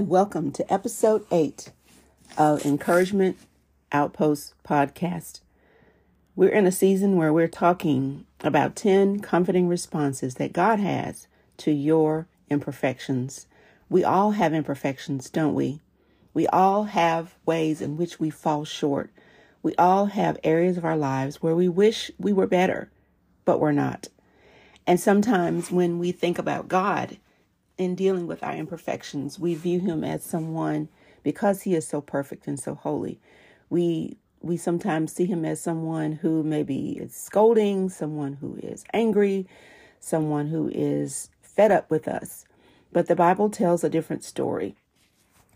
and welcome to episode 8 of Encouragement Outpost Podcast. We're in a season where we're talking about 10 comforting responses that God has to your imperfections. We all have imperfections, don't we? We all have ways in which we fall short. We all have areas of our lives where we wish we were better, but we're not. And sometimes when we think about God in dealing with our imperfections, we view him as someone because he is so perfect and so holy. We we sometimes see him as someone who maybe is scolding, someone who is angry, someone who is fed up with us. But the Bible tells a different story.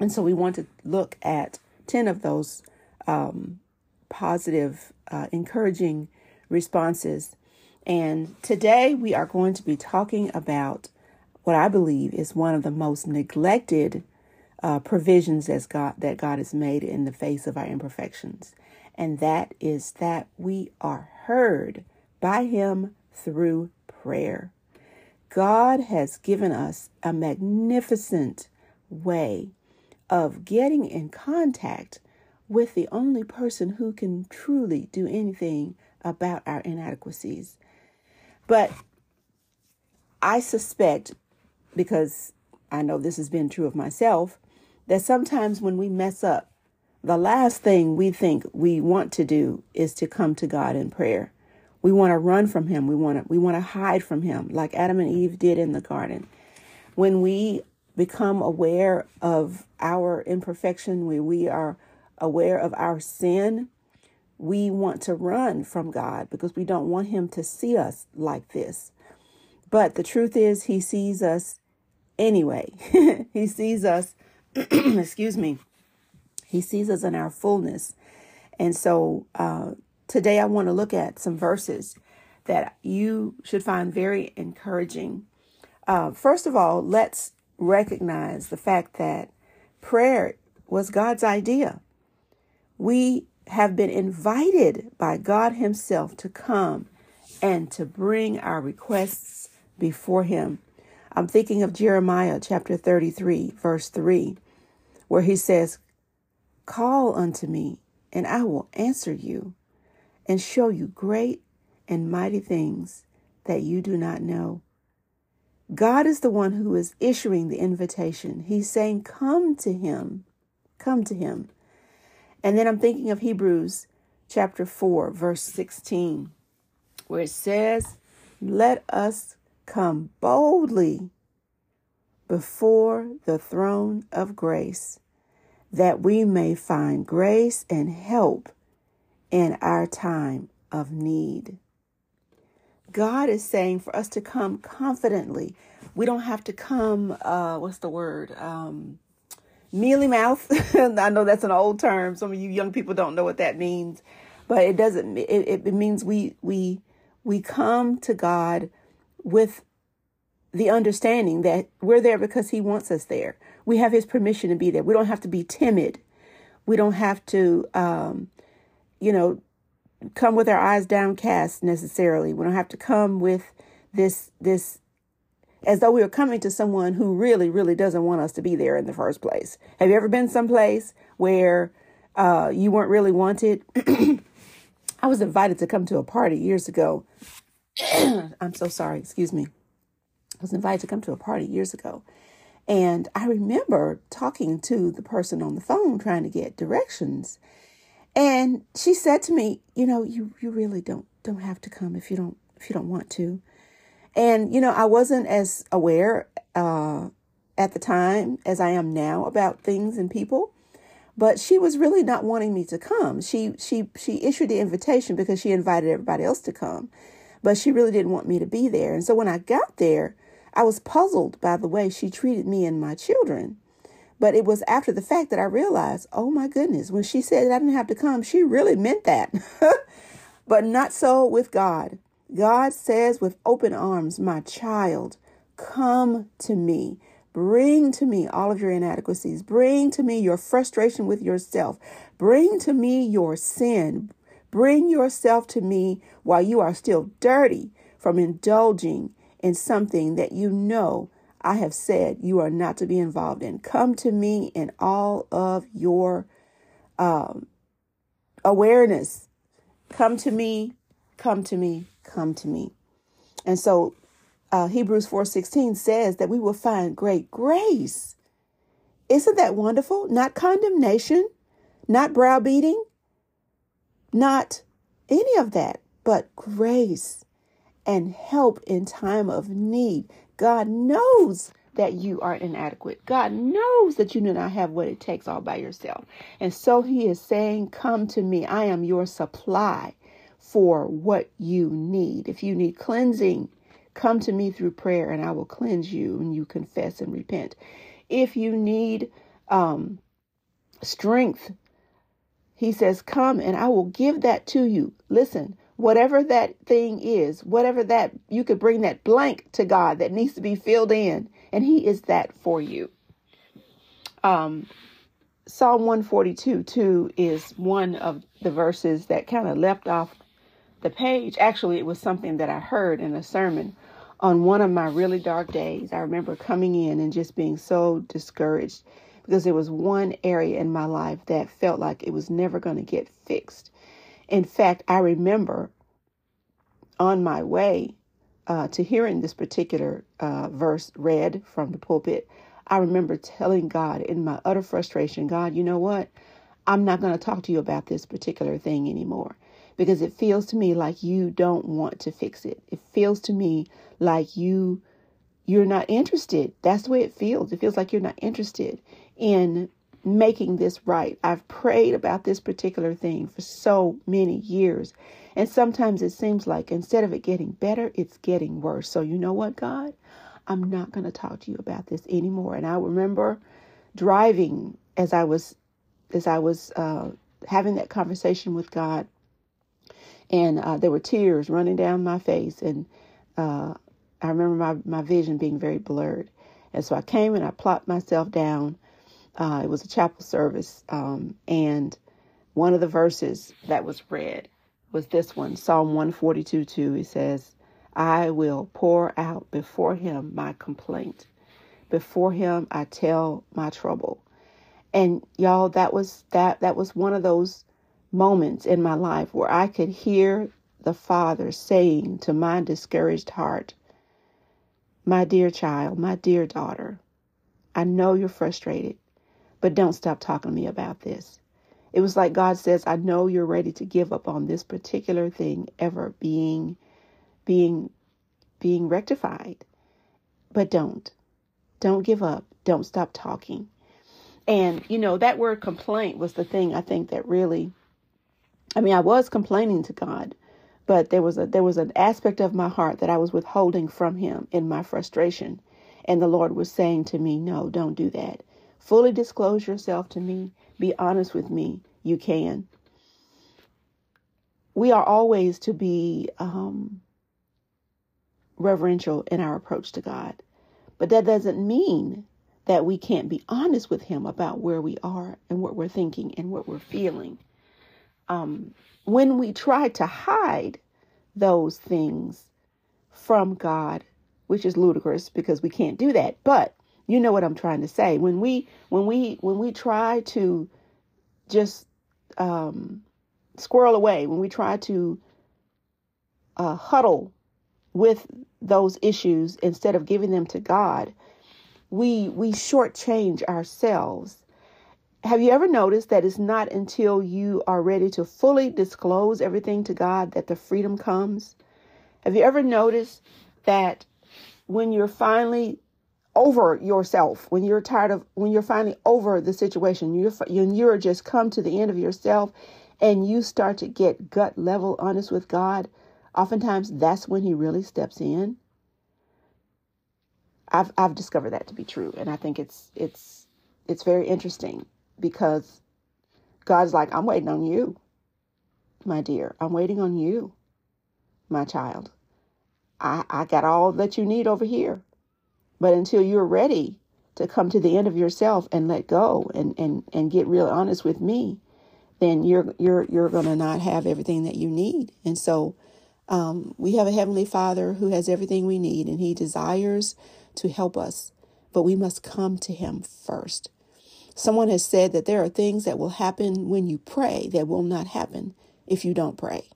And so we want to look at 10 of those um, positive, uh, encouraging responses. And today we are going to be talking about what I believe is one of the most neglected uh, provisions as God that God has made in the face of our imperfections, and that is that we are heard by Him through prayer. God has given us a magnificent way of getting in contact with the only person who can truly do anything about our inadequacies. But I suspect, because I know this has been true of myself, that sometimes when we mess up, the last thing we think we want to do is to come to God in prayer. We want to run from him. We want to we want to hide from him like Adam and Eve did in the garden. When we become aware of our imperfection, when we are aware of our sin, we want to run from God because we don't want him to see us like this. But the truth is he sees us anyway. he sees us excuse me, he sees us in our fullness. And so uh, today I want to look at some verses that you should find very encouraging. Uh, first of all, let's recognize the fact that prayer was God's idea. We have been invited by God Himself to come and to bring our requests before Him. I'm thinking of Jeremiah chapter 33, verse 3 where he says, Call unto me, and I will answer you and show you great and mighty things that you do not know. God is the one who is issuing the invitation. He's saying, Come to him. Come to him. And then I'm thinking of Hebrews chapter 4, verse 16, where it says, Let us come boldly before the throne of grace, that we may find grace and help in our time of need. God is saying for us to come confidently. We don't have to come, uh, what's the word? Um, mealy mouth. I know that's an old term. Some of you young people don't know what that means, but it doesn't, it, it means we, we, we come to God with the understanding that we're there because He wants us there. We have His permission to be there. We don't have to be timid. We don't have to, um, you know, come with our eyes downcast necessarily. We don't have to come with this this as though we were coming to someone who really, really doesn't want us to be there in the first place. Have you ever been someplace where uh, you weren't really wanted? I was invited to come to a party years ago. I'm so sorry. Excuse me. I was invited to come to a party years ago. And I remember talking to the person on the phone trying to get directions. And she said to me, you know, you, you really don't don't have to come if you don't if you don't want to. And you know, I wasn't as aware uh, at the time as I am now about things and people. But she was really not wanting me to come. She she she issued the invitation because she invited everybody else to come, but she really didn't want me to be there. And so when I got there, I was puzzled by the way she treated me and my children. But it was after the fact that I realized, oh my goodness, when she said I didn't have to come, she really meant that. but not so with God. God says with open arms, my child, come to me. Bring to me all of your inadequacies. Bring to me your frustration with yourself. Bring to me your sin. Bring yourself to me while you are still dirty from indulging in something that you know I have said you are not to be involved in. Come to me in all of your um, awareness. Come to me, come to me, come to me. And so uh, Hebrews 4:16 says that we will find great grace. Isn't that wonderful? Not condemnation, not browbeating, not any of that, but grace and help in time of need. God knows that you are inadequate. God knows that you do not have what it takes all by yourself. And so he is saying, Come to me. I am your supply for what you need. If you need cleansing, come to me through prayer and I will cleanse you and you confess and repent. If you need um, strength, he says, Come and I will give that to you. Listen, whatever that thing is, whatever that, you could bring that blank to God that needs to be filled in, and He is that for you. Um, Psalm 142 2 is one of the verses that kind of left off the page. Actually, it was something that I heard in a sermon on one of my really dark days. I remember coming in and just being so discouraged because there was one area in my life that felt like it was never going to get fixed. In fact, I remember on my way uh, to hearing this particular uh, verse read from the pulpit, I remember telling God in my utter frustration, God, you know what? I'm not going to talk to you about this particular thing anymore because it feels to me like you don't want to fix it. It feels to me like you you're not interested. That's the way it feels. It feels like you're not interested in making this right. I've prayed about this particular thing for so many years. And sometimes it seems like instead of it getting better, it's getting worse. So, you know what, God? I'm not going to talk to you about this anymore. And I remember driving as I was as I was uh, having that conversation with God, and uh, there were tears running down my face, and uh, I remember my my vision being very blurred. And so I came and I plopped myself down uh, it was a chapel service, um, and one of the verses that was read was this one, Psalm 142 2. It says, I will pour out before him my complaint. Before him I tell my trouble. And y'all, that was that that was one of those moments in my life where I could hear the Father saying to my discouraged heart, My dear child, my dear daughter, I know you're frustrated. But don't stop talking to me about this. It was like God says, I know you're ready to give up on this particular thing ever being being being rectified. But don't. Don't give up. Don't stop talking. And you know, that word complaint was the thing I think that really I mean, I was complaining to God, but there was a there was an aspect of my heart that I was withholding from him in my frustration. And the Lord was saying to me, "No, don't do that. Fully disclose yourself to me. Be honest with me. You can. We are always to be um, reverential in our approach to God, but that doesn't mean that we can't be honest with Him about where we are and what we're thinking and what we're feeling. Um, when we try to hide those things from God, which is ludicrous because we can't do that, but you know what I'm trying to say. When we when we when we try to just um, squirrel away, when we try to uh, huddle with those issues instead of giving them to God, we we shortchange ourselves. Have you ever noticed that it's not until you are ready to fully disclose everything to God that the freedom comes? Have you ever noticed that when you're finally over yourself. When you're tired of when you're finally over the situation you're you're just come to the end of yourself and you start to get gut level honest with God oftentimes that's when he really steps in. I've I've discovered that to be true and I think it's it's it's very interesting because God's like I'm waiting on you my dear. I'm waiting on you my child. I I got all that you need over here but until you're ready to come to the end of yourself and let go and, and, and get real honest with me, then you're you're you're gonna not have everything that you need. And so um, we have a heavenly Father who has everything we need, and He desires to help us, but we must come to Him first. Someone has said that there are things that will happen when you pray that will not happen if you don't pray.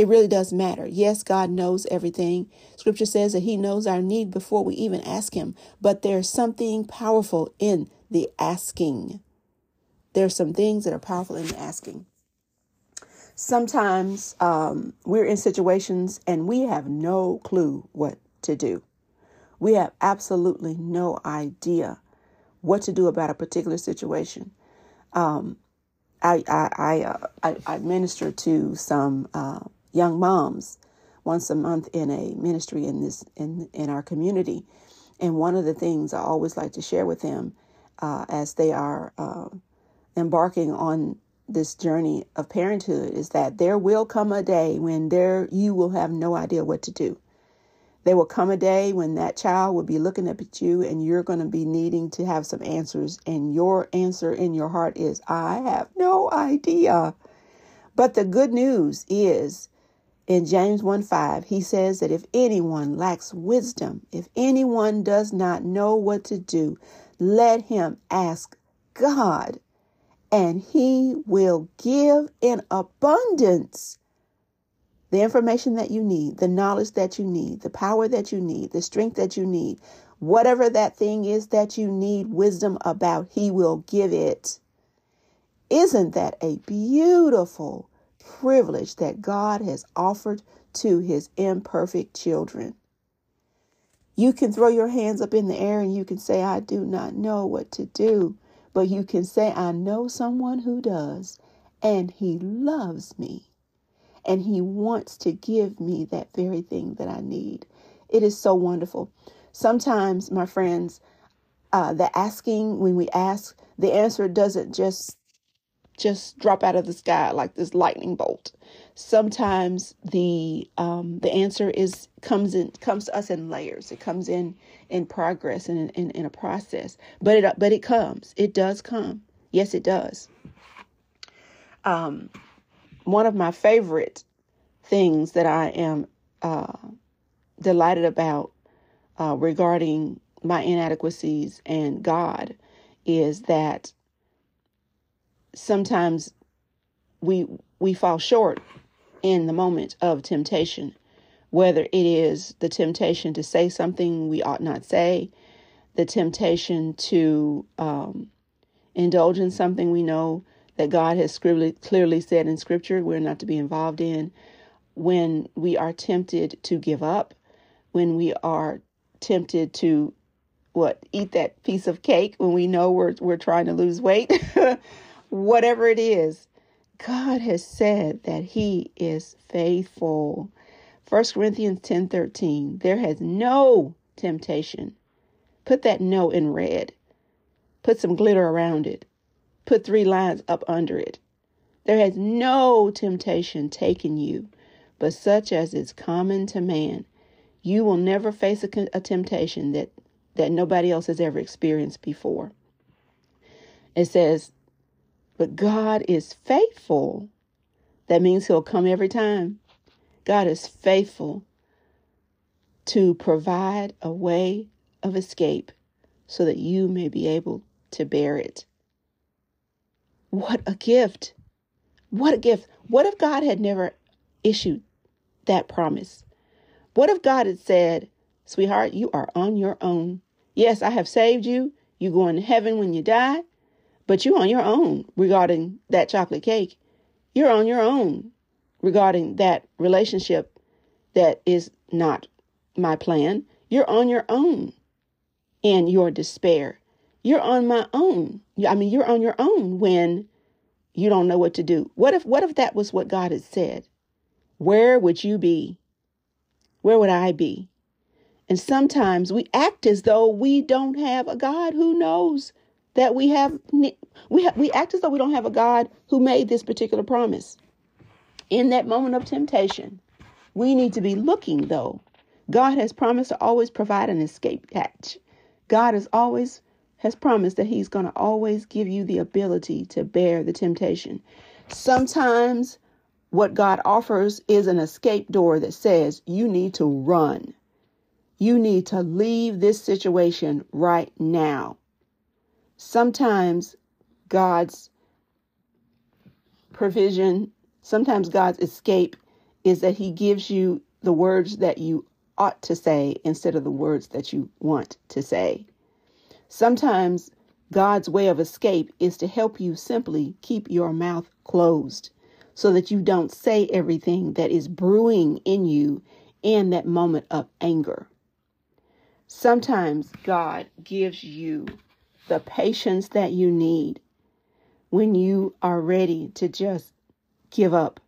It really does matter. Yes, God knows everything. Scripture says that He knows our need before we even ask Him, but there's something powerful in the asking. There's some things that are powerful in the asking. Sometimes um, we're in situations and we have no clue what to do. We have absolutely no idea what to do about a particular situation. Um, I I I, uh, I, I minister to some uh, young moms once a month in a ministry in this in in our community, and one of the things I always like to share with them uh, as they are uh, embarking on this journey of parenthood is that there will come a day when there you will have no idea what to do. There will come a day when that child will be looking up at you and you're going to be needing to have some answers. And your answer in your heart is, I have no idea. But the good news is in James 1 5, he says that if anyone lacks wisdom, if anyone does not know what to do, let him ask God, and he will give in abundance the information that you need, the knowledge that you need, the power that you need, the strength that you need, whatever that thing is that you need wisdom about, He will give it. Isn't that a beautiful privilege that God has offered to His imperfect children? You can throw your hands up in the air and you can say, I do not know what to do. But you can say, I know someone who does, and he loves me and He wants to give me that very thing that I need. It is so wonderful. Sometimes, my friends, uh, the asking, when we ask, the answer doesn't just just drop out of the sky like this lightning bolt. Sometimes the um, the answer is comes in comes to us in layers. It comes in in progress and in, in, in a process. But it but it comes. It does come. Yes, it does. Um, one of my favorite things that I am uh, delighted about uh, regarding my inadequacies and God is that sometimes we we fall short in the moment of temptation, whether it is the temptation to say something we ought not say, the temptation to um, indulge in something we know that God has clearly said in Scripture we're not to be involved in, when we are tempted to give up, when we are tempted to what eat that piece of cake when we know we're we're trying to lose weight, whatever it is, God has said that He is faithful. 1 Corinthians 10 13, there has no temptation. Put that no in red. Put some glitter around it. Put three lines up under it. There has no temptation taken you, but such as is common to man. You will never face a, a temptation that, that nobody else has ever experienced before. It says, but God is faithful. That means He'll come every time. God is faithful to provide a way of escape so that you may be able to bear it. What a gift. What a gift. What if God had never issued that promise? What if God had said, Sweetheart, you are on your own. Yes, I have saved you. You go in heaven when you die, but you're on your own regarding that chocolate cake. You're on your own regarding that relationship that is not my plan. You're on your own in your despair. You're on my own. I mean, you're on your own when you don't know what to do. What if what if that was what God had said? Where would you be? Where would I be? And sometimes we act as though we don't have a God who knows that we have we have, we act as though we don't have a God who made this particular promise. In that moment of temptation, we need to be looking though. God has promised to always provide an escape hatch. God has always has promised that He's going to always give you the ability to bear the temptation. Sometimes what God offers is an escape door that says you need to run. You need to leave this situation right now. Sometimes God's provision, sometimes God's escape is that He gives you the words that you ought to say instead of the words that you want to say. Sometimes God's way of escape is to help you simply keep your mouth closed so that you don't say everything that is brewing in you in that moment of anger. Sometimes God gives you the patience that you need when you are ready to just give up,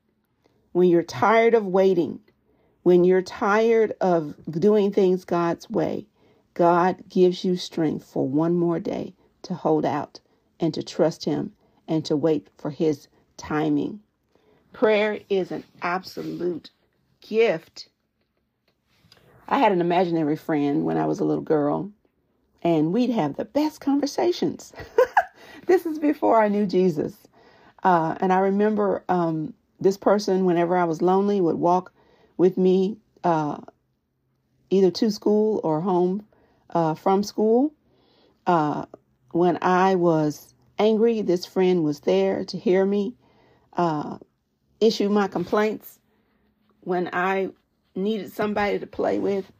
when you're tired of waiting, when you're tired of doing things God's way. God gives you strength for one more day to hold out and to trust Him and to wait for His timing. Prayer is an absolute gift I had an imaginary friend when I was a little girl, and we'd have the best conversations. this is before I knew Jesus. Uh, and I remember um, this person, whenever I was lonely, would walk with me uh, either to school or home uh, from school. Uh, when I was angry, this friend was there to hear me uh, issue my complaints. When I needed somebody to play with,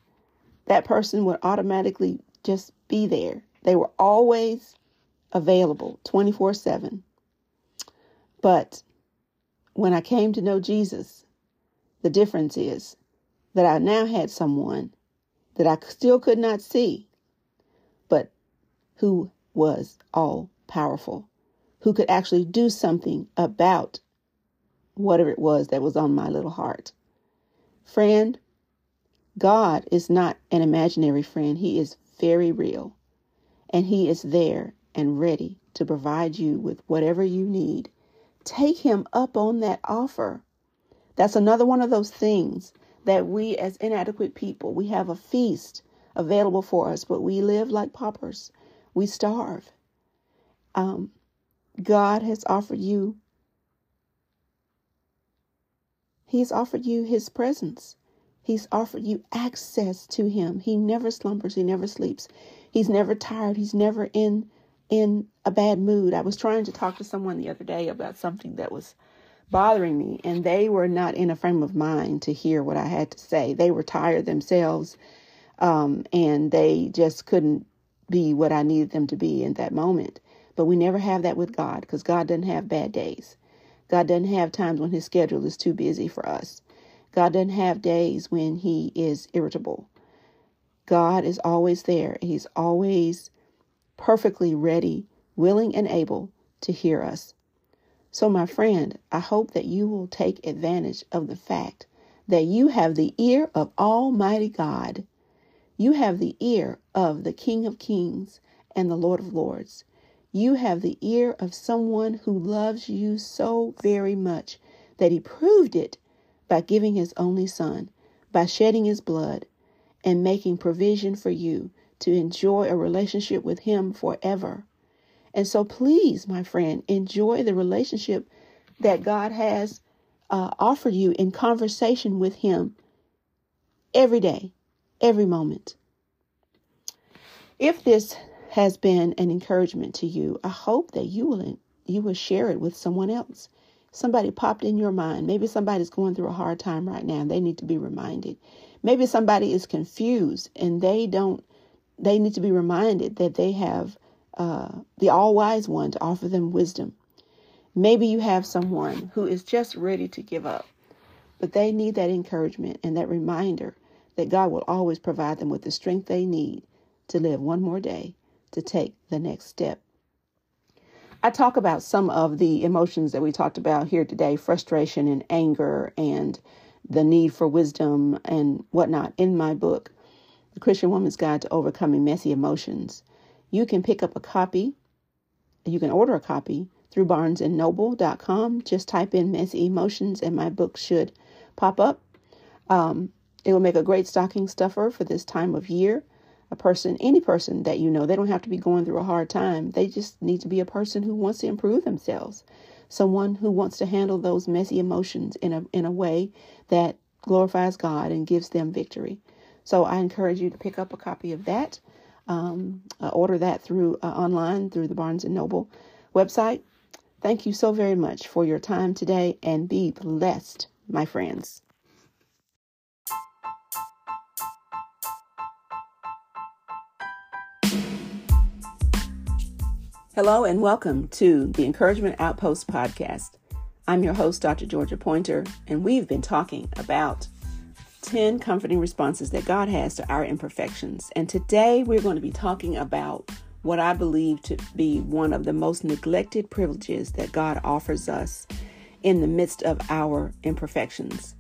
that person would automatically just be there. They were always available 24 7. But when I came to know Jesus, the difference is that I now had someone that I still could not see, but who was all powerful, who could actually do something about whatever it was that was on my little heart. Friend, God is not an imaginary friend. He is very real. And He is there and ready to provide you with whatever you need. Take Him up on that offer. That's another one of those things that we, as inadequate people, we have a feast available for us, but we live like paupers. We starve. Um, God has offered you He's offered you his presence. He's offered you access to him. He never slumbers, he never sleeps. He's never tired, he's never in in a bad mood. I was trying to talk to someone the other day about something that was bothering me and they were not in a frame of mind to hear what I had to say. They were tired themselves um, and they just couldn't be what I needed them to be in that moment. But we never have that with God because God doesn't have bad days. God doesn't have times when his schedule is too busy for us. God doesn't have days when he is irritable. God is always there. He's always perfectly ready, willing, and able to hear us. So, my friend, I hope that you will take advantage of the fact that you have the ear of Almighty God. You have the ear of the King of Kings and the Lord of Lords. You have the ear of someone who loves you so very much that he proved it by giving his only son, by shedding his blood, and making provision for you to enjoy a relationship with him forever. And so, please, my friend, enjoy the relationship that God has uh, offered you in conversation with him every day, every moment. If this has been an encouragement to you, I hope that you will you will share it with someone else. Somebody popped in your mind. Maybe somebody's going through a hard time right now and they need to be reminded. Maybe somebody is confused and they don't they need to be reminded that they have uh, the all wise one to offer them wisdom. Maybe you have someone who is just ready to give up, but they need that encouragement and that reminder that God will always provide them with the strength they need to live one more day to take the next step. I talk about some of the emotions that we talked about here today frustration and anger and the need for wisdom and whatnot in my book, The Christian Woman's Guide to Overcoming Messy Emotions. You can pick up a copy, you can order a copy through barnesandnoble.com. Just type in messy emotions and my book should pop up. Um, it will make a great stocking stuffer for this time of year a person, any person that you know, they don't have to be going through a hard time. They just need to be a person who wants to improve themselves, someone who wants to handle those messy emotions in a in a way that glorifies God and gives them victory. So I encourage you to pick up a copy of that. Um, uh, order that through uh, online through the Barnes and Noble website. Thank you so very much for your time today and be blessed, my friends. Hello and welcome to the Encouragement Outpost podcast. I'm your host, Dr. Georgia Pointer, and we've been talking about 10 comforting responses that God has to our imperfections. And today we're going to be talking about what I believe to be one of the most neglected privileges that God offers us in the midst of our imperfections.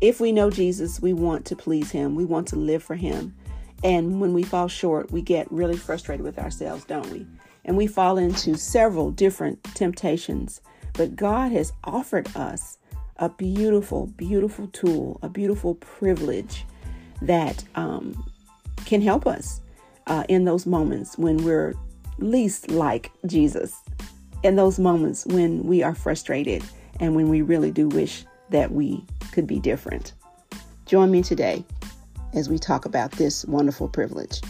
If we know Jesus, we want to please Him, we want to live for Him. And when we fall short, we get really frustrated with ourselves, don't we? And we fall into several different temptations. But God has offered us a beautiful, beautiful tool, a beautiful privilege that um, can help us uh, in those moments when we're least like Jesus, in those moments when we are frustrated and when we really do wish that we could be different. Join me today as we talk about this wonderful privilege.